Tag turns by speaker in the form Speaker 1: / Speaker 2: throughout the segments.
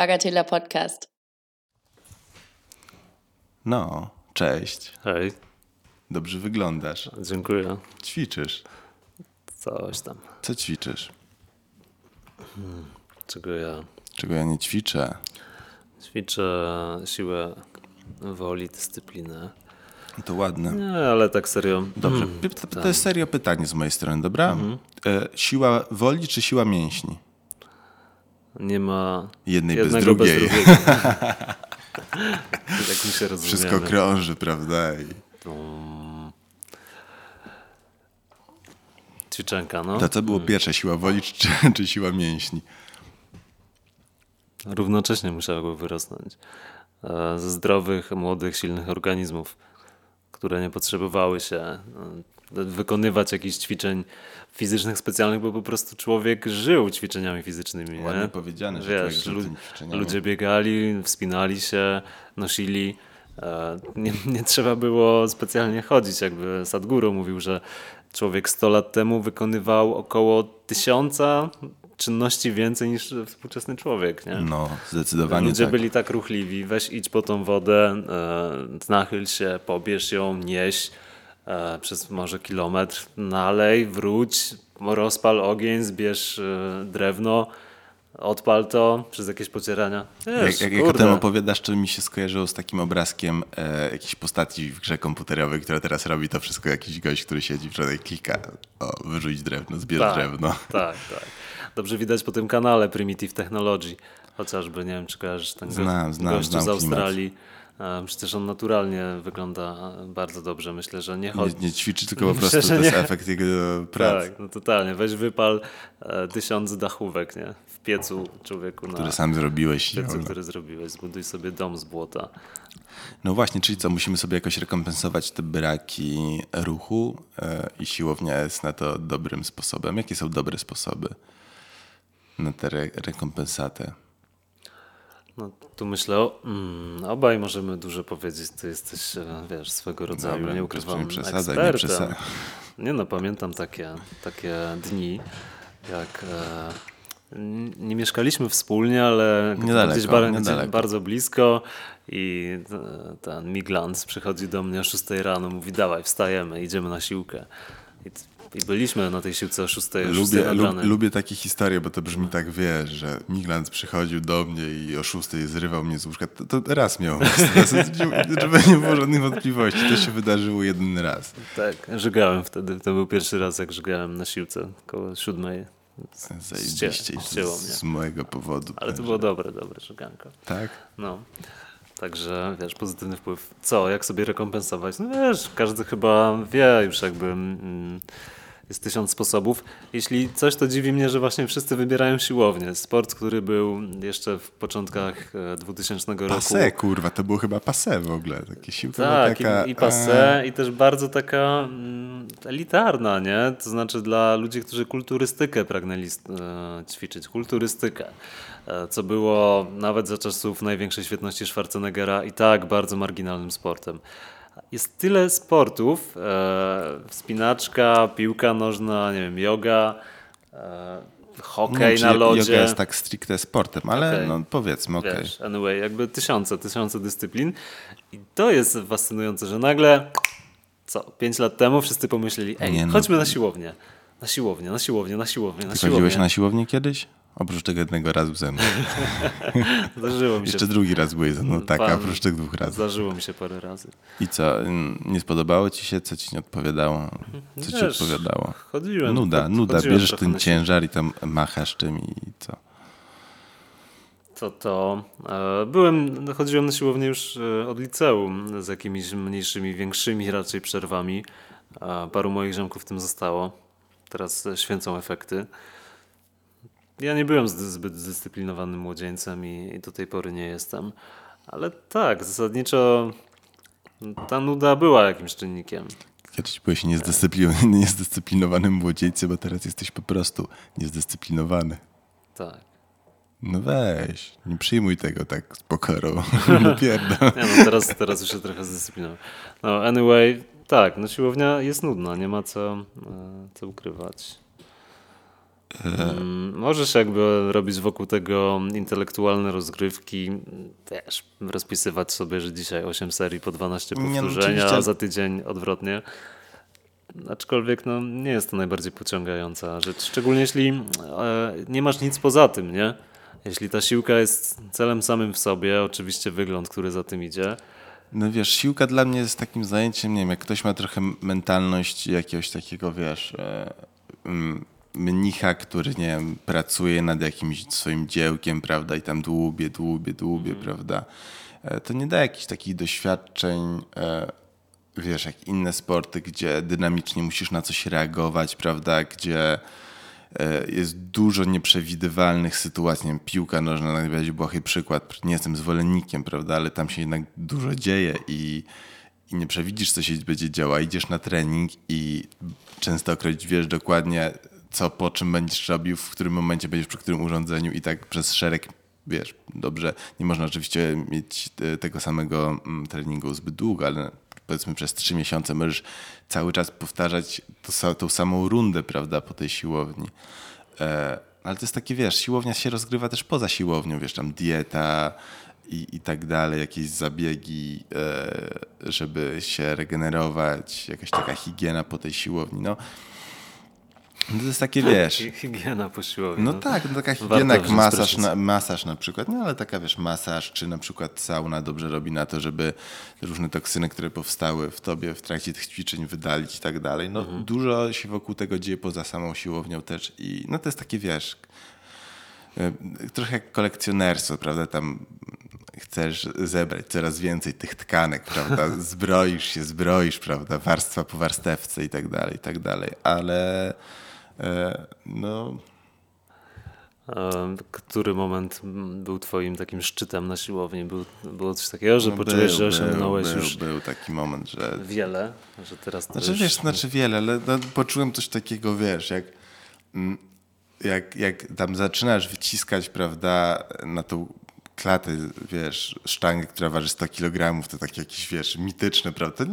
Speaker 1: Bagatela Podcast.
Speaker 2: No, cześć.
Speaker 3: Hej,
Speaker 2: Dobrze wyglądasz.
Speaker 3: dziękuję.
Speaker 2: Ćwiczysz.
Speaker 3: Coś tam.
Speaker 2: Co ćwiczysz?
Speaker 3: Czego ja
Speaker 2: Czego ja nie ćwiczę?
Speaker 3: ćwiczę siłę woli, dyscyplinę.
Speaker 2: To ładne.
Speaker 3: Nie, ale tak serio.
Speaker 2: Dobrze. To, to jest serio pytanie z mojej strony, dobra? E, siła woli czy siła mięśni?
Speaker 3: Nie ma
Speaker 2: Jednej bez drugiej.
Speaker 3: drugiego. tak mi się rozumiemy.
Speaker 2: Wszystko krąży, prawda? I
Speaker 3: Ćwiczenka, no.
Speaker 2: to co było pierwsze, siła woli czy, czy siła mięśni?
Speaker 3: Równocześnie musiały wyrosnąć. E, Ze zdrowych, młodych, silnych organizmów, które nie potrzebowały się e, wykonywać jakichś ćwiczeń fizycznych specjalnych, bo po prostu człowiek żył ćwiczeniami fizycznymi. nie?
Speaker 2: Ładnie powiedziane, że
Speaker 3: Wiesz, lu-
Speaker 2: ćwiczeniami.
Speaker 3: ludzie biegali, wspinali się, nosili. E, Nie, nie trzeba było specjalnie chodzić. Jakby Sadhguru mówił, że człowiek 100 lat temu wykonywał około tysiąca czynności więcej niż współczesny człowiek. Nie?
Speaker 2: No, zdecydowanie
Speaker 3: Ludzie
Speaker 2: tak.
Speaker 3: byli tak ruchliwi, weź idź po tą wodę, e, nachyl się, pobierz ją, nieś przez może kilometr, nalej, wróć, rozpal ogień, zbierz e, drewno, odpal to przez jakieś pocierania. Wiesz,
Speaker 2: Jak, jak, o tym opowiadasz, to mi się skojarzyło z takim obrazkiem e, jakiejś postaci w grze komputerowej, która teraz robi to wszystko jakiś gość, który siedzi w przodek klika. O, wyrzuć drewno, zbierz
Speaker 3: tak,
Speaker 2: drewno.
Speaker 3: Tak, tak. Dobrze widać po tym kanale Primitive Technology, chociażby, nie wiem czy kojarzysz ten
Speaker 2: Znam,
Speaker 3: gościu
Speaker 2: znam
Speaker 3: z
Speaker 2: klimat.
Speaker 3: Australii. E, Przecież on naturalnie wygląda bardzo dobrze. Myślę, że nie
Speaker 2: Nie,
Speaker 3: chodzi.
Speaker 2: nie ćwiczy, tylko po prostu to jest
Speaker 3: nie.
Speaker 2: efekt jego pracy,
Speaker 3: Tak, no totalnie. Weź wypal e, tysiąc dachówek, nie? W piecu człowieku na
Speaker 2: który sam zrobiłeś.
Speaker 3: piecu,
Speaker 2: No,
Speaker 3: który zrobiłeś. Zbuduj sobie dom z błota.
Speaker 2: no właśnie, czyli co, musimy sobie jakoś rekompensować te braki ruchu e, i siłownia jest na to dobrym sposobem. Jakie są dobre sposoby na tę re rekompensatę?
Speaker 3: No tu myślę, o, mm, obaj możemy dużo powiedzieć. Ty jesteś, e, wiesz, swego rodzaju,
Speaker 2: Dobra,
Speaker 3: nie
Speaker 2: nie
Speaker 3: ukrywam,
Speaker 2: nie
Speaker 3: ekspertem.
Speaker 2: przesadzaj.
Speaker 3: Nie no, pamiętam takie, takie dni, jak e, nie mieszkaliśmy wspólnie, ale
Speaker 2: Niedaleko,
Speaker 3: gdzieś, bar,
Speaker 2: niedaleko.
Speaker 3: gdzieś bardzo blisko i e, ten Miglans przychodzi do mnie o 6 rano, mówi dawaj, wstajemy, idziemy na siłkę. I, i byliśmy na tej siłce o 6, 6
Speaker 2: Lubię, lub, lubię takie historie, bo to brzmi tak, wiesz, że Miglant przychodził do mnie i o szóstej zrywał mnie z łóżka. To, to raz miał. Żeby nie było żadnych wątpliwości. To się wydarzyło jeden raz.
Speaker 3: Tak, żygałem wtedy. To był pierwszy raz, jak żygałem na siłce, koło siódmej.
Speaker 2: Zajebiście
Speaker 3: Ście- ścięło
Speaker 2: z,
Speaker 3: mnie.
Speaker 2: z mojego powodu.
Speaker 3: Ale to było dobre, dobre żyganko.
Speaker 2: Tak?
Speaker 3: No. Także wiesz, pozytywny wpływ. Co, jak sobie rekompensować? No wiesz, każdy chyba wie już jakby. Mm, jest tysiąc sposobów. Jeśli coś, to dziwi mnie, że właśnie wszyscy wybierają siłownię. Sport, który był jeszcze w początkach e, 2000 roku.
Speaker 2: Pase, kurwa, to było chyba pase w ogóle. Takie siłka
Speaker 3: Tak,
Speaker 2: taka...
Speaker 3: i, i passe, i też bardzo taka mm, elitarna, nie? To znaczy dla ludzi, którzy kulturystykę pragnęli e, ćwiczyć, kulturystykę, e, co było nawet za czasów największej świetności Schwarzeneggera i tak bardzo marginalnym sportem. Jest tyle sportów, e, wspinaczka, piłka nożna, nie wiem, yoga, e, hokej
Speaker 2: czy
Speaker 3: na lodzie.
Speaker 2: Yoga jest tak stricte sportem, ale
Speaker 3: Okej.
Speaker 2: no powiedzmy, okej.
Speaker 3: Wiesz, anyway, jakby tysiące, tysiące dyscyplin. I to jest fascynujące, że nagle, co, pięć lat temu wszyscy pomyśleli, ej,
Speaker 2: Nie no.
Speaker 3: chodźmy na siłownię. Na siłownię, na siłownię, na siłownię, na
Speaker 2: Ty
Speaker 3: siłownię.
Speaker 2: chodziłeś na siłownię kiedyś? Oprócz tego jednego razu ze mną.
Speaker 3: Zdarzyło mi się,
Speaker 2: Jeszcze drugi raz byłeś ze mną, tak,
Speaker 3: Pan-
Speaker 2: oprócz tych dwóch razy.
Speaker 3: zdarzyło mi się parę razy.
Speaker 2: I co, nie spodobało ci się? Co ci nie odpowiadało? Co ci
Speaker 3: Wiesz,
Speaker 2: odpowiadało?
Speaker 3: Chodziłem.
Speaker 2: Nuda, nuda.
Speaker 3: chodziłem
Speaker 2: Bierzesz ten ciężar i tam machasz tym i co?
Speaker 3: To to. E, byłem, chodziłem na siłownię już e, od liceum z jakimiś mniejszymi, większymi raczej przerwami. Paru moich ziomków w tym zostało. Teraz święcą efekty. Ja nie byłem zbyt zdyscyplinowanym młodzieńcem i, i do tej pory nie jestem. Ale tak, zasadniczo ta nuda była jakimś czynnikiem.
Speaker 2: Kiedyś byłeś niezdyscyplin- niezdyscyplinowanym młodzieńcem, bo teraz jesteś po prostu niezdyscyplinowany.
Speaker 3: Tak.
Speaker 2: No weź, nie przyjmuj tego tak z pokorą. Pierdol.
Speaker 3: Nie, no teraz, teraz już się trochę zdyscyplinował. No, anyway, tak, no siłownia jest nudna, nie ma co, e, co ukrywać. Mm, Możesz jakby robić wokół tego intelektualne rozgrywki, też rozpisywać sobie, że dzisiaj 8 serii po 12
Speaker 2: Nie, no,
Speaker 3: powtórzenia, a za tydzień odwrotnie. Aczkolwiek no, nie jest to najbardziej pociągająca rzecz, szczególnie jeśli e, nie masz nic poza tym, nie? Jeśli ta siłka jest celem samym w sobie, oczywiście wygląd, który za tym idzie,
Speaker 2: No wiesz, siłka dla mnie jest takim zajęciem, nie wiem, jak ktoś ma trochę mentalność jakiegoś takiego, wiesz, e, mm, mnicha, który, nie wiem, pracuje nad jakimś swoim dziełkiem, prawda, i tam dłubie, dłubie, dłubie, prawda, e, to nie da jakichś takich doświadczeń, e, wiesz, jak inne sporty, gdzie dynamicznie musisz na coś reagować, prawda, gdzie e, jest dużo nieprzewidywalnych sytuacji. Nie wiem, piłka nożna, najbardziej błahy przykład. Nie jestem zwolennikiem, prawda, ale tam się jednak dużo dzieje i, i nie przewidzisz, co się będzie działo. Idziesz na trening i częstokroć wiesz dokładnie, co po czym będziesz robił, w którym momencie będziesz przy którym urządzeniu i tak przez szereg, wiesz, dobrze, nie można oczywiście mieć e, tego samego mm, treningu zbyt długo, ale powiedzmy przez trzy miesiące możesz cały czas powtarzać to, tą samą rundę, prawda, po tej siłowni. E, ale to jest takie, wiesz, siłownia się rozgrywa też poza siłownią, wiesz, tam dieta i, i tak dalej, jakieś zabiegi, e, żeby się regenerować, jakaś taka higiena po tej siłowni, no. No To jest takie, wiesz,
Speaker 3: Hi- higiena po siłowni.
Speaker 2: no tak, no taka higiena jak masaż na, masaż na przykład, no ale taka wiesz, masaż czy na przykład sauna dobrze robi na to, żeby różne toksyny, które powstały w tobie w trakcie tych ćwiczeń wydalić i tak dalej. No dużo się wokół tego dzieje poza samą siłownią też i no to jest takie wiesz, e, trochę jak kolekcjonerstwo, prawda, tam chcesz zebrać coraz więcej tych tkanek, prawda, zbroisz się, zbroisz, prawda, warstwa po warstewce i tak dalej, i tak dalej, ale no
Speaker 3: E, Który moment był twoim takim szczytem na siłowni? Był, było coś takiego, że
Speaker 2: No
Speaker 3: poczułeś,
Speaker 2: był,
Speaker 3: że osiągnąłeś
Speaker 2: był,
Speaker 3: już
Speaker 2: Był, był taki moment, że...
Speaker 3: wiele, że teraz to
Speaker 2: Znaczy
Speaker 3: już...
Speaker 2: wiesz, znaczy wiele, ale no, poczułem coś takiego, wiesz, jak, mm, jak, jak tam zaczynasz wyciskać, prawda, na tą klatę, wiesz, sztangę, która waży 100 kg, to takie jakieś, wiesz, mityczne, prawda?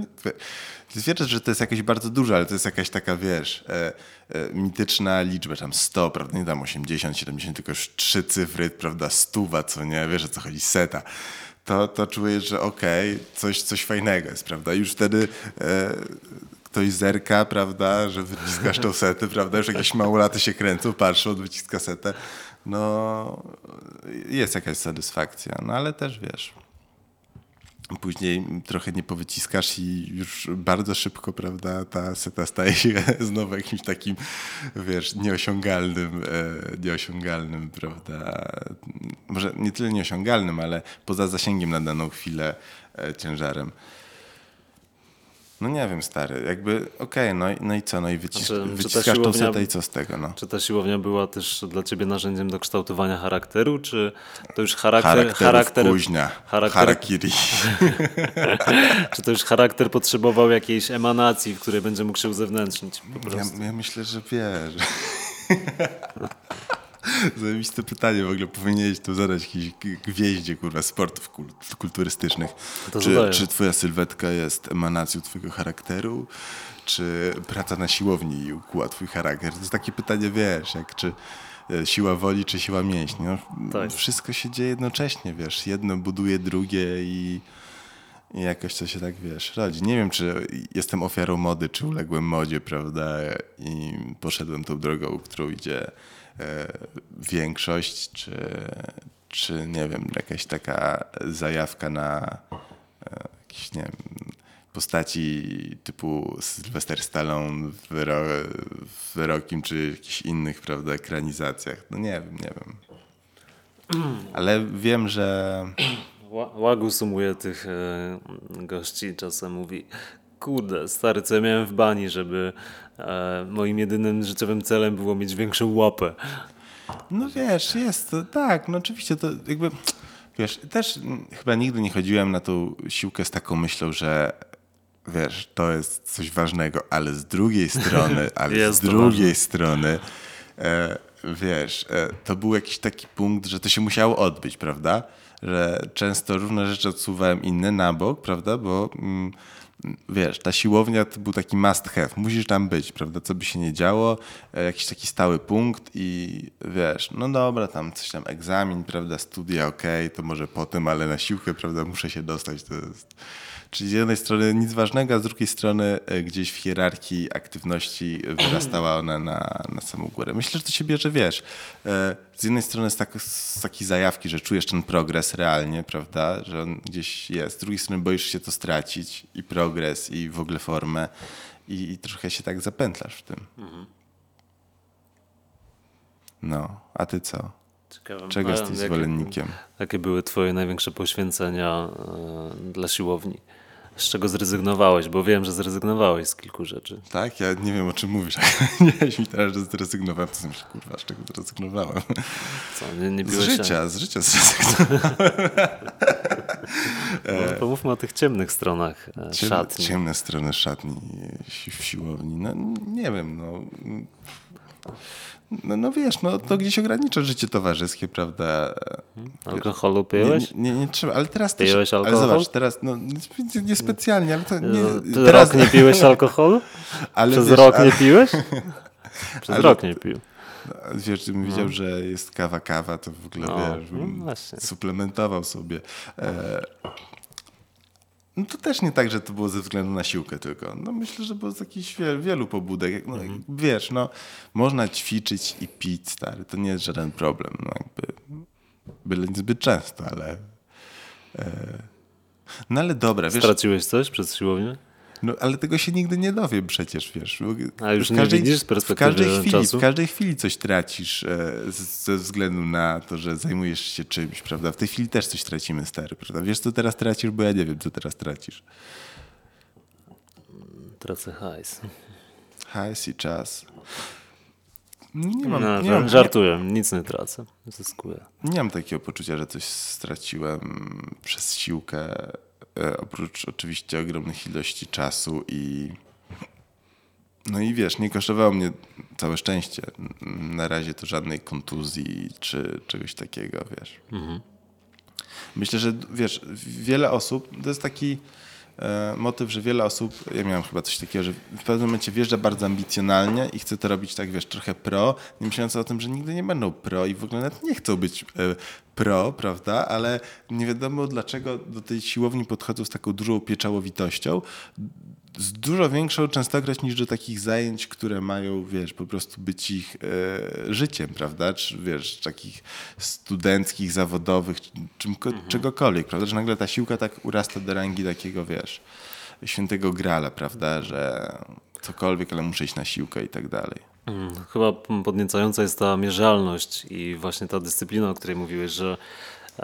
Speaker 2: Ty wierzysz, że to jest jakieś bardzo dużo, ale to jest jakaś taka, wiesz, e, e, mityczna liczba, tam 100, prawda, nie tam 80, 70, tylko już trzy cyfry, prawda, stuwa, co nie, wiesz o co chodzi, seta to, to czujesz, że okej, coś, coś fajnego jest, prawda? Już wtedy e, ktoś zerka, prawda, że wyciskasz tą setę, prawda? Już jakieś małolaty się kręcą, patrzą, wyciska setę. No, jest jakaś satysfakcja, no ale też wiesz, później trochę nie powyciskasz i już bardzo szybko, prawda, ta seta staje się znowu jakimś takim, wiesz, nieosiągalnym, e, nieosiągalnym, prawda, może nie tyle nieosiągalnym, ale poza zasięgiem na daną chwilę e, ciężarem. No nie wiem, stary, jakby okej, no, i- no i co, no i wycis
Speaker 3: Znaczy,
Speaker 2: wyciskasz tą setę i co z tego, no.
Speaker 3: Czy ta siłownia była też dla ciebie narzędziem do kształtowania charakteru, czy to już charakter...
Speaker 2: Charakterów
Speaker 3: charakter
Speaker 2: kuźnia,
Speaker 3: charakter-
Speaker 2: harakiri.
Speaker 3: Czy to już charakter potrzebował jakiejś emanacji, w której będzie mógł się uzewnętrznić po prostu?
Speaker 2: Ja, ja myślę, że wiesz. Zajebiste pytanie w ogóle. Powinieneś tu zadać jakiejś g- gwieździe, kurwa, sportów kul- kulturystycznych.
Speaker 3: To
Speaker 2: czy, czy twoja sylwetka jest emanacją twojego charakteru? Czy praca na siłowni ukuła twój charakter? To jest takie pytanie, wiesz, jak czy e, siła woli, czy siła mięśni. No,
Speaker 3: Tak.
Speaker 2: Wszystko się dzieje jednocześnie, wiesz. Jedno buduje drugie i... I jakoś to się tak, wiesz, rodzi. Nie wiem, czy jestem ofiarą mody, czy uległem modzie, prawda? I poszedłem tą drogą, którą idzie większość, czy, czy nie wiem, jakaś taka zajawka na e, jakiś, nie wiem, postaci typu Sylvester Stallone w, ro, w Rokim, czy jakichś innych, prawda, ekranizacjach. No nie wiem, nie wiem. Ale wiem, że
Speaker 3: Ła- Łagu sumuje tych e, gości czasem mówi kurde, stary, co ja miałem w bani, żeby e, moim jedynym życiowym celem było mieć większą łapę.
Speaker 2: No wiesz, jest to, tak, no oczywiście to jakby, wiesz, też chyba nigdy nie chodziłem na tą siłkę z taką myślą, że wiesz, to jest coś ważnego, ale z drugiej strony, ale z drugiej strony, e, wiesz, e, to był jakiś taki punkt, że to się musiało odbyć, prawda? Że często różne rzeczy odsuwałem inne na bok, prawda? Bo mm, wiesz, ta siłownia to był taki must have, musisz tam być, prawda, co by się nie działo, e, jakiś taki stały punkt i wiesz, no dobra, tam coś tam egzamin, prawda, studia, okej, okay, to może potem, ale na siłkę, prawda, muszę się dostać, to jest Czyli z jednej strony nic ważnego, a z drugiej strony e, gdzieś w hierarchii aktywności wyrastała ona na, na samą górę. Myślę, że to się bierze, wiesz, e, z jednej strony z, tak, z takiej zajawki, że czujesz ten progres realnie, prawda, że on gdzieś jest. Z drugiej strony boisz się to stracić i progres, i w ogóle formę i, i trochę się tak zapętlasz w tym. No, a ty co? Ciekawe. Czego jesteś zwolennikiem?
Speaker 3: Jakie były twoje największe poświęcenia y, dla siłowni? Z czego zrezygnowałeś, bo wiem, że zrezygnowałeś z kilku rzeczy.
Speaker 2: Tak? Ja nie wiem, o czym mówisz. nie mi teraz, że zrezygnowałem, to myślę, kurwa, z czego zrezygnowałem?
Speaker 3: Co, nie, nie
Speaker 2: z życia, z życia zrezygnowałem.
Speaker 3: no, pomówmy o tych ciemnych stronach e, Ciem, szatni.
Speaker 2: Ciemne strony szatni w siłowni. No, nie wiem, no... No, no wiesz, no to gdzieś ogranicza życie towarzyskie, prawda?
Speaker 3: Alkoholu piłeś?
Speaker 2: Nie, nie, nie, trzeba, ale teraz
Speaker 3: piłeś
Speaker 2: też,
Speaker 3: alkohol?
Speaker 2: Ale zobacz, teraz, no niespecjalnie, ale to nie...
Speaker 3: Ty teraz rok nie piłeś alkoholu? Ale Przez wiesz, rok ale... nie piłeś? Przez ale... rok nie pił.
Speaker 2: No, wiesz, gdybym no. widział, że jest kawa, kawa, to w ogóle, no, wiesz, no suplementował sobie. E, no to też nie tak, że to było ze względu na siłkę tylko. No myślę, że było z jakichś wielu, wielu pobudek. No, mhm. Wiesz, no można ćwiczyć i pić, stary. To nie jest żaden problem. No jakby, byle niezbyt często, ale... E, no ale dobra, wiesz...
Speaker 3: Straciłeś coś przez siłownię?
Speaker 2: No, ale tego się nigdy nie dowiem przecież, wiesz.
Speaker 3: A już każdej, nie widzisz z perspektywy
Speaker 2: w każdej chwili,
Speaker 3: czasu?
Speaker 2: W każdej chwili coś tracisz e, ze względu na to, że zajmujesz się czymś, prawda? W tej chwili też coś tracimy, stary, prawda? Wiesz, co teraz tracisz, bo ja nie wiem, co teraz tracisz.
Speaker 3: Tracę hajs.
Speaker 2: Hajs i czas. Nie mam,
Speaker 3: no,
Speaker 2: nie mam,
Speaker 3: żartuję, nie, nic nie tracę, zyskuję.
Speaker 2: Nie mam takiego poczucia, że coś straciłem przez siłkę oprócz oczywiście ogromnych ilości czasu i no i wiesz, nie kosztowało mnie całe szczęście. Na razie to żadnej kontuzji czy czegoś takiego, wiesz. Mhm. Myślę, że wiesz, wiele osób, to jest taki e, motyw, że wiele osób, ja miałem chyba coś takiego, że w pewnym momencie wjeżdża bardzo ambicjonalnie i chce to robić tak, wiesz, trochę pro, nie myśląc o tym, że nigdy nie będą pro i w ogóle nawet nie chcą być e, pro, prawda? Ale nie wiadomo dlaczego do tej siłowni podchodzą z taką dużą pieczałowitością, z dużo większą częstokroć niż do takich zajęć, które mają, wiesz, po prostu być ich e, życiem, prawda? Czy wiesz, takich studenckich, zawodowych, czym, mhm. czegokolwiek, prawda? Że nagle ta siłka tak urasta do rangi takiego, wiesz, świętego grala, prawda? Że cokolwiek, ale muszę iść na siłkę i tak dalej.
Speaker 3: Mm, chyba podniecająca jest ta mierzalność i właśnie ta dyscyplina, o której mówiłeś, że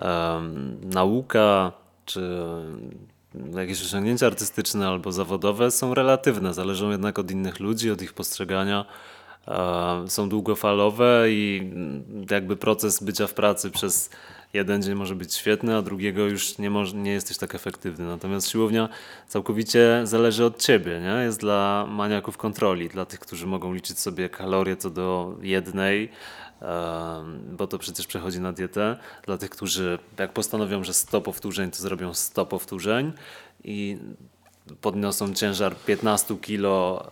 Speaker 3: um, nauka czy jakieś osiągnięcia artystyczne albo zawodowe są relatywne, zależą jednak od innych ludzi, od ich postrzegania. Są długofalowe i jakby proces bycia w pracy przez jeden dzień może być świetny, a drugiego już nie, może, nie jesteś tak efektywny. Natomiast siłownia całkowicie zależy od ciebie. Nie? Jest dla maniaków kontroli, dla tych, którzy mogą liczyć sobie kalorie co do jednej, bo to przecież przechodzi na dietę. Dla tych, którzy jak postanowią, że 100 powtórzeń, to zrobią 100 powtórzeń i podniosą ciężar 15 kilo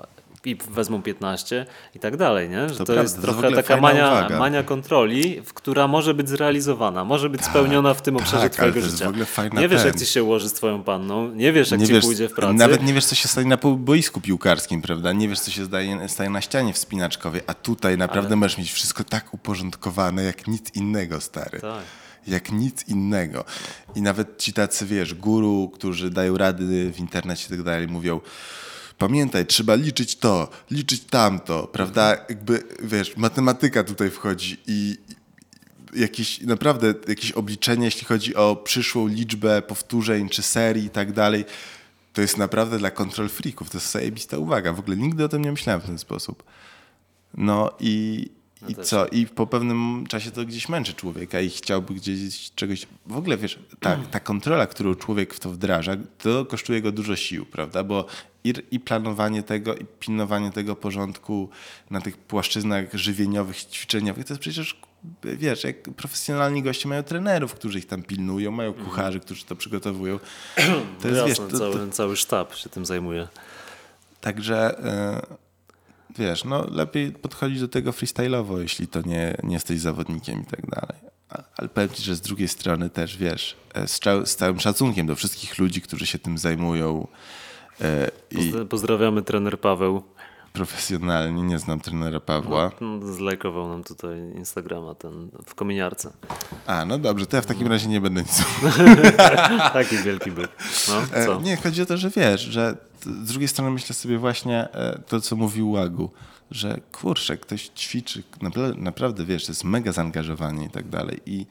Speaker 3: i wezmą 15 i tak dalej, nie? Że to, to jest trochę taka mania, mania kontroli, która może być zrealizowana, może być tak, spełniona w tym tak, obszarze twojego życia. nie wiesz, jak ci się ułoży z twoją panną, nie wiesz, jak nie ci wiesz, pójdzie w pracy.
Speaker 2: Nawet nie wiesz, co się stanie na boisku piłkarskim, prawda? Nie wiesz, co się staje na ścianie wspinaczkowej, a tutaj naprawdę Ale... możesz mieć wszystko tak uporządkowane, jak nic innego, stary.
Speaker 3: Tak
Speaker 2: jak nic innego. I nawet ci tacy, wiesz, guru, którzy dają rady w internecie i tak dalej, mówią, pamiętaj, trzeba liczyć to, liczyć tamto, prawda? Jakby, wiesz, matematyka tutaj wchodzi i jakieś, naprawdę jakieś obliczenie, jeśli chodzi o przyszłą liczbę powtórzeń czy serii i tak dalej, to jest naprawdę dla control freaków. To jest zajebista uwaga. W ogóle nigdy o tym nie myślałem w ten sposób. No i, no I co? I po pewnym czasie to gdzieś męczy człowieka i chciałby gdzieś czegoś. W ogóle wiesz, ta, ta kontrola, którą człowiek w to wdraża, to kosztuje go dużo sił, prawda? Bo i, i planowanie tego, i pilnowanie tego porządku na tych płaszczyznach żywieniowych, ćwiczeniowych, to jest przecież wiesz, jak profesjonalni goście mają trenerów, którzy ich tam pilnują, mają
Speaker 3: Mhm.
Speaker 2: kucharzy, którzy to przygotowują. To jest,
Speaker 3: Jasne,
Speaker 2: wiesz, to, to,
Speaker 3: cały, cały sztab się tym zajmuje.
Speaker 2: Także e, wiesz, no lepiej podchodzić do tego freestyle'owo, jeśli to nie, nie jesteś zawodnikiem i tak dalej. Ale powiem ci, że z drugiej strony też, wiesz, e, z, cał- z całym szacunkiem do wszystkich ludzi, którzy się tym zajmują i
Speaker 3: Pozdra- Pozdrawiamy trener Paweł.
Speaker 2: profesjonalnie, nie znam trenera Pawła.
Speaker 3: No, Zlajkował nam tutaj Instagrama ten w kominiarce.
Speaker 2: A, no dobrze, to ja w takim razie nie będę nic
Speaker 3: Taki wielki był. No,
Speaker 2: E,
Speaker 3: co?
Speaker 2: Nie, chodzi o to, że wiesz, że z drugiej strony myślę sobie właśnie e, to, co mówił Łagu, że kurczę, ktoś ćwiczy, naprawdę, naprawdę wiesz, to jest mega zaangażowanie i tak dalej i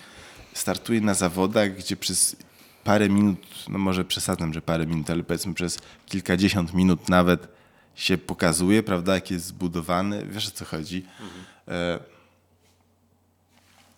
Speaker 2: startuje na zawodach, gdzie przez parę minut, no może przesadzam, że parę minut, ale powiedzmy przez kilkadziesiąt minut nawet się pokazuje, prawda, jak jest zbudowany, wiesz o co chodzi. E,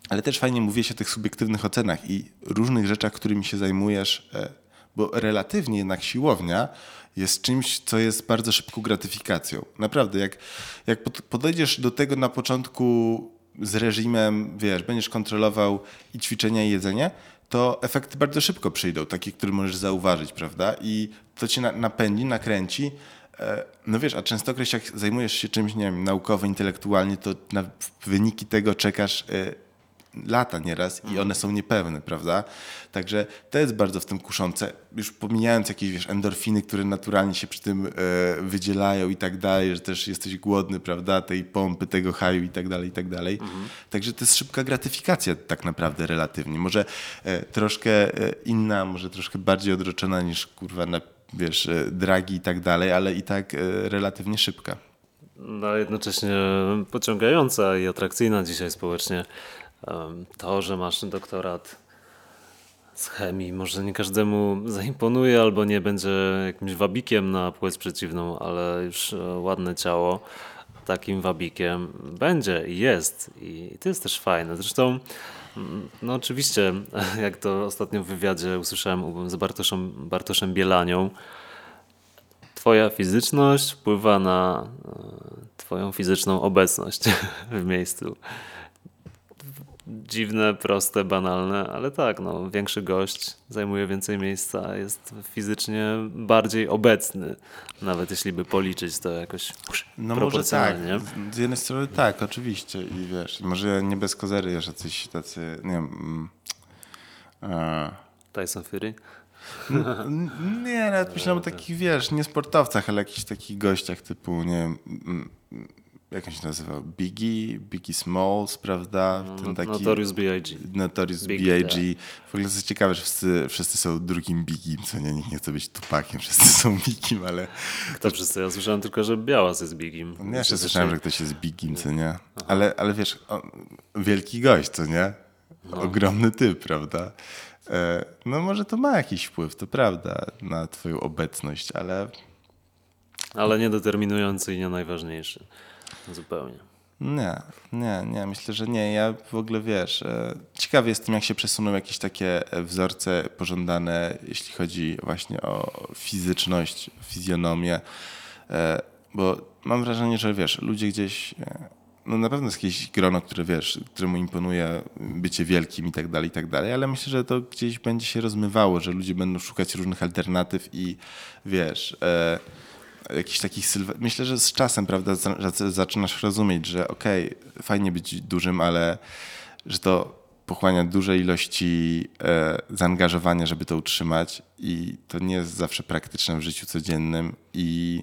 Speaker 2: ale też fajnie mówi się o tych subiektywnych ocenach i różnych rzeczach, którymi się zajmujesz, e, bo relatywnie jednak siłownia jest czymś, co jest bardzo szybką gratyfikacją. Naprawdę, jak, jak pod- podejdziesz do tego na początku z reżimem, wiesz, będziesz kontrolował i ćwiczenia, i jedzenie, to efekty bardzo szybko przyjdą, takie, które możesz zauważyć, prawda? I to cię na, napędzi, nakręci. E, No wiesz, a częstokroć jak zajmujesz się czymś, nie wiem, naukowo, intelektualnie, to na wyniki tego czekasz e, lata nieraz i one są niepełne, prawda? Także to jest bardzo w tym kuszące. Już pomijając jakieś, wiesz, endorfiny, które naturalnie się przy tym e, wydzielają i tak dalej, że też jesteś głodny, prawda? Tej pompy, tego haju i tak dalej, i tak dalej. Także to jest szybka gratyfikacja tak naprawdę relatywnie. Może e, troszkę e, inna, może troszkę bardziej odroczona niż, kurwa, na, wiesz, e, dragi i tak dalej, ale i tak e, relatywnie szybka.
Speaker 3: No, jednocześnie pociągająca i atrakcyjna dzisiaj społecznie. To, że masz doktorat z chemii, może nie każdemu zaimponuje albo nie będzie jakimś wabikiem na płeć przeciwną, ale już e, ładne ciało takim wabikiem będzie i jest. I to jest też fajne. Zresztą, no oczywiście, jak to ostatnio w wywiadzie usłyszałem z Bartoszem, Bartoszem Bielanią, Twoja fizyczność wpływa na e, Twoją fizyczną obecność w miejscu. Dziwne, proste, banalne, ale tak, no, większy gość zajmuje więcej miejsca, jest fizycznie bardziej obecny, nawet jeśli by policzyć to jakoś
Speaker 2: No może tak. Z jednej strony tak, oczywiście. I wiesz, może nie bez kozery jeszcze jacyś tacy, nie wiem... mm, e,
Speaker 3: Tyson Fury?
Speaker 2: nie, nawet myślałem o takich, wiesz, nie sportowcach, ale jakichś takich gościach typu, nie wiem, mm, jak on się nazywał? Biggie, Biggie Smalls, prawda? Ten taki...
Speaker 3: Notorious B.I.G.
Speaker 2: Notorious B.I.G. W ogóle to jest ciekawe, że wszyscy, wszyscy są drugim Bigiem, co nie? Nikt nie chce być Tupakiem, wszyscy są Bigiem, ale...
Speaker 3: Kto wszyscy? Ja słyszałem tylko, że Białas jest Bigim.
Speaker 2: Ja jeszcze słyszałem, że ktoś jest Bigim, co nie? Ale, ale wiesz, o, wielki gość, co nie? Ogromny typ, prawda? E, no może to ma jakiś wpływ, to prawda, na twoją obecność, ale
Speaker 3: Ale nie determinujący i nie najważniejszy. Zupełnie.
Speaker 2: nie, nie, nie, myślę, że nie. Ja w ogóle, wiesz, e, ciekawy jestem, jak się przesuną jakieś takie e, wzorce pożądane, jeśli chodzi właśnie o fizyczność, fizjonomię, e, bo mam wrażenie, że wiesz, ludzie gdzieś, no na pewno jest jakieś grono, które wiesz, któremu imponuje bycie wielkim i tak dalej, i tak dalej, ale myślę, że to gdzieś będzie się rozmywało, że ludzie będą szukać różnych alternatyw i wiesz, e, jakichś takich sylwe... Myślę, że z czasem, prawda, za- za- zaczynasz rozumieć, że okej, fajnie być dużym, ale że to pochłania duże ilości e, zaangażowania, żeby to utrzymać i to nie jest zawsze praktyczne w życiu codziennym i,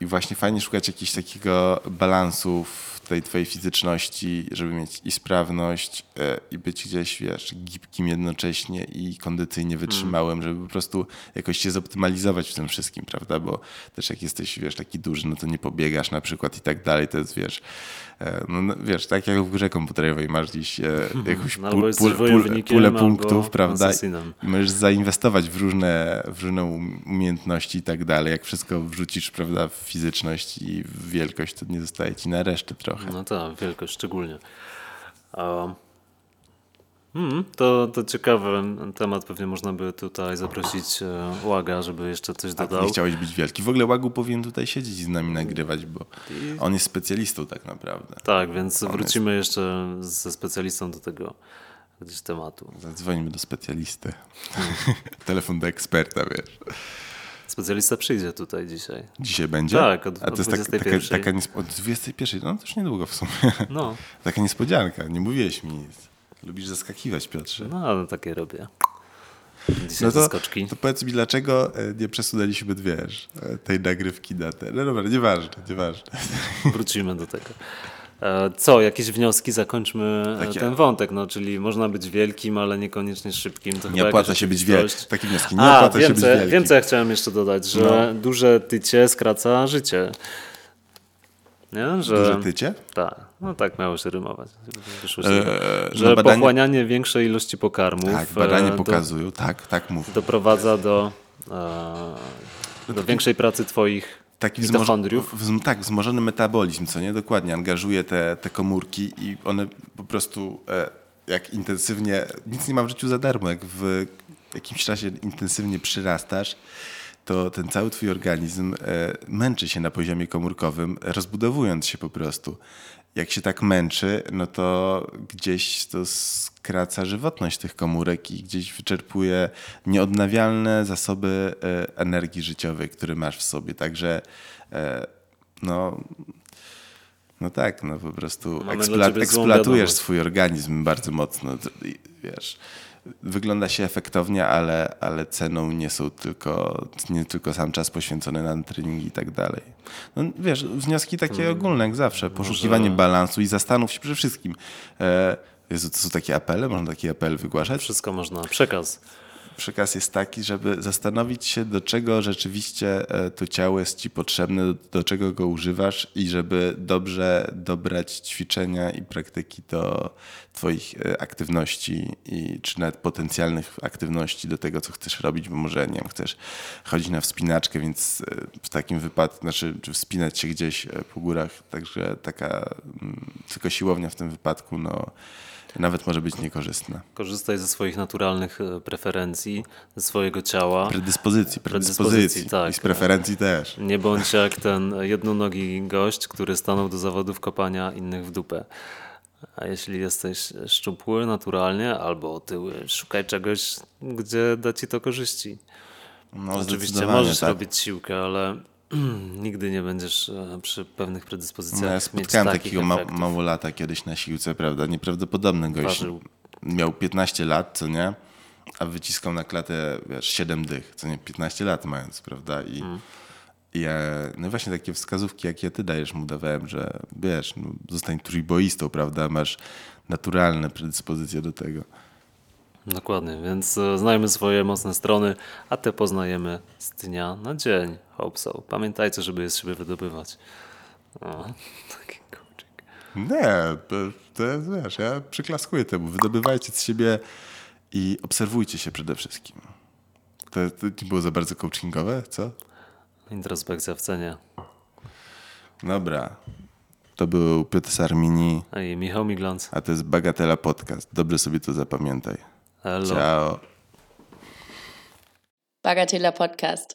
Speaker 2: i właśnie fajnie szukać jakiegoś takiego balansu w tej twojej fizyczności, żeby mieć i sprawność e, i być gdzieś, wiesz, gibkim jednocześnie i kondycyjnie wytrzymałym, żeby po prostu jakoś się zoptymalizować w tym wszystkim, prawda, bo też jak jesteś, wiesz, taki duży, no to nie pobiegasz na przykład i tak dalej, to jest, wiesz, e, no, no, wiesz, tak jak w grze komputerowej masz gdzieś e, jakąś pul, pul, pul, pulę punktów, prawda, i możesz zainwestować w różne, w różne um- umiejętności i tak dalej. Jak wszystko wrzucisz, prawda, w fizyczność i w wielkość, to nie zostaje ci na resztę trochę.
Speaker 3: No tak, wielkość szczególnie. Mm, to, to ciekawy temat. Pewnie można by tutaj zaprosić e, Łaga, żeby jeszcze coś
Speaker 2: ty
Speaker 3: dodał.
Speaker 2: nie chciałeś być wielki. W ogóle Łagu powinien tutaj siedzieć i z nami nagrywać, bo on jest specjalistą tak naprawdę.
Speaker 3: Tak, więc wrócimy jeszcze ze specjalistą do tego gdzieś tematu.
Speaker 2: Zadzwonimy do specjalisty. Telefon do eksperta, wiesz.
Speaker 3: Specjalista przyjdzie tutaj dzisiaj.
Speaker 2: Dzisiaj będzie?
Speaker 3: Tak, od-
Speaker 2: A to jest tak, taka,
Speaker 3: 21.
Speaker 2: taka niespo... od 21, no to już niedługo w sumie.
Speaker 3: No,
Speaker 2: Taka niespodzianka, nie mówiłeś mi nic. Lubisz zaskakiwać, Piotrze.
Speaker 3: no ale takie robię. Dzisiaj
Speaker 2: No to,
Speaker 3: zaskoczki.
Speaker 2: to powiedz mi, dlaczego e, nie przesunęliśmy, wiesz, e, tej nagrywki na te... No dobra, nieważne, nieważne.
Speaker 3: Wrócimy do tego. E, Co, jakieś wnioski? Zakończmy e,
Speaker 2: Takie-
Speaker 3: ten wątek. No, czyli można być wielkim, ale niekoniecznie szybkim. To
Speaker 2: Nie opłaca się być
Speaker 3: rzeczywistość.
Speaker 2: wielki. Takie wnioski, nie
Speaker 3: A,
Speaker 2: opłaca
Speaker 3: wiem,
Speaker 2: się być
Speaker 3: co, ja-
Speaker 2: wielki.
Speaker 3: wiem, co ja chciałem jeszcze dodać, że duże tycie skraca życie. Nie? Że,
Speaker 2: Duże tycie?
Speaker 3: Tak, no tak miało się rymować. Wyszło się,
Speaker 2: Eee,
Speaker 3: że
Speaker 2: no badanie-
Speaker 3: pochłanianie większej ilości pokarmów
Speaker 2: Tak, badania
Speaker 3: e,
Speaker 2: pokazują, tak, tak mów.
Speaker 3: do, doprowadza do, e, do większej pracy twoich
Speaker 2: Taki
Speaker 3: mitochondriów.
Speaker 2: wzmo- wzm- tak, wzmożony metabolizm, co nie? Dokładnie, angażuje te, te komórki i one po prostu e, jak intensywnie, nic nie ma w życiu za darmo, jak w jakimś czasie intensywnie przyrastasz, to ten cały twój organizm e, męczy się na poziomie komórkowym, rozbudowując się po prostu. Jak się tak męczy, no to gdzieś to skraca żywotność tych komórek i gdzieś wyczerpuje nieodnawialne zasoby e, energii życiowej, które masz w sobie. Także e, no, no tak, no po prostu
Speaker 3: złą
Speaker 2: eksploatujesz swój organizm bardzo mocno. Wiesz, wygląda się efektownie, ale, ale ceną nie są tylko, nie tylko sam czas poświęcony na treningi i tak dalej. No, wiesz, wnioski takie
Speaker 3: Hmm.
Speaker 2: ogólne jak zawsze. Poszukiwanie balansu i zastanów się przede wszystkim. E, Jezu, to są takie apele? Można taki apel wygłaszać?
Speaker 3: Wszystko można. Przekaz.
Speaker 2: Przekaz jest taki, żeby zastanowić się, do czego rzeczywiście e, to ciało jest ci potrzebne, do, do czego go używasz i żeby dobrze dobrać ćwiczenia i praktyki do twoich e, aktywności i czy nawet potencjalnych aktywności do tego, co chcesz robić, bo może, nie wiem, chcesz chodzić na wspinaczkę, więc e, w takim wypadku, znaczy, czy wspinać się gdzieś po górach, także taka mm, tylko siłownia w tym wypadku, no, nawet może być niekorzystna.
Speaker 3: Korzystaj ze swoich naturalnych e, preferencji, ze swojego ciała.
Speaker 2: Predyspozycji,
Speaker 3: Predyspozycji,
Speaker 2: predyspozycji.
Speaker 3: tak.
Speaker 2: I z preferencji też.
Speaker 3: Nie bądź jak ten jednonogi gość, który stanął do zawodów kopania innych w dupę. A jeśli jesteś szczupły naturalnie albo otyły, szukaj czegoś, gdzie da ci to korzyści.
Speaker 2: No,
Speaker 3: Oczywiście możesz
Speaker 2: tak.
Speaker 3: robić siłkę, ale nigdy nie będziesz e, przy pewnych predyspozycjach
Speaker 2: No, ja spotkałem takiego ma- małolata kiedyś na siłce, prawda? Nieprawdopodobny gość. Miał 15 lat, co nie? A wyciskał na klatę, wiesz, 7 dych, co nie? 15 lat mając, prawda? I,
Speaker 3: Mm.
Speaker 2: i ja, no właśnie takie wskazówki, jakie ty dajesz mu dawałem, że wiesz, no, zostań trójboistą, prawda? Masz naturalne predyspozycje do tego.
Speaker 3: Dokładnie, więc e, znajmy swoje mocne strony, a te poznajemy z dnia na dzień. Hope so. Pamiętajcie, żeby je z siebie wydobywać. O, taki coaching.
Speaker 2: Nie, to, to wiesz, ja przyklaskuję temu. Wydobywajcie z siebie i obserwujcie się przede wszystkim. To, to nie było za bardzo coachingowe, co?
Speaker 3: Introspekcja w cenie.
Speaker 2: Dobra. To był Piotr Sarmini,
Speaker 3: A i Michał Miglanc.
Speaker 2: a to jest Bagatela Podcast. Dobrze sobie to zapamiętaj.
Speaker 3: Hello.
Speaker 2: Ciao.
Speaker 1: Bagatella Podcast.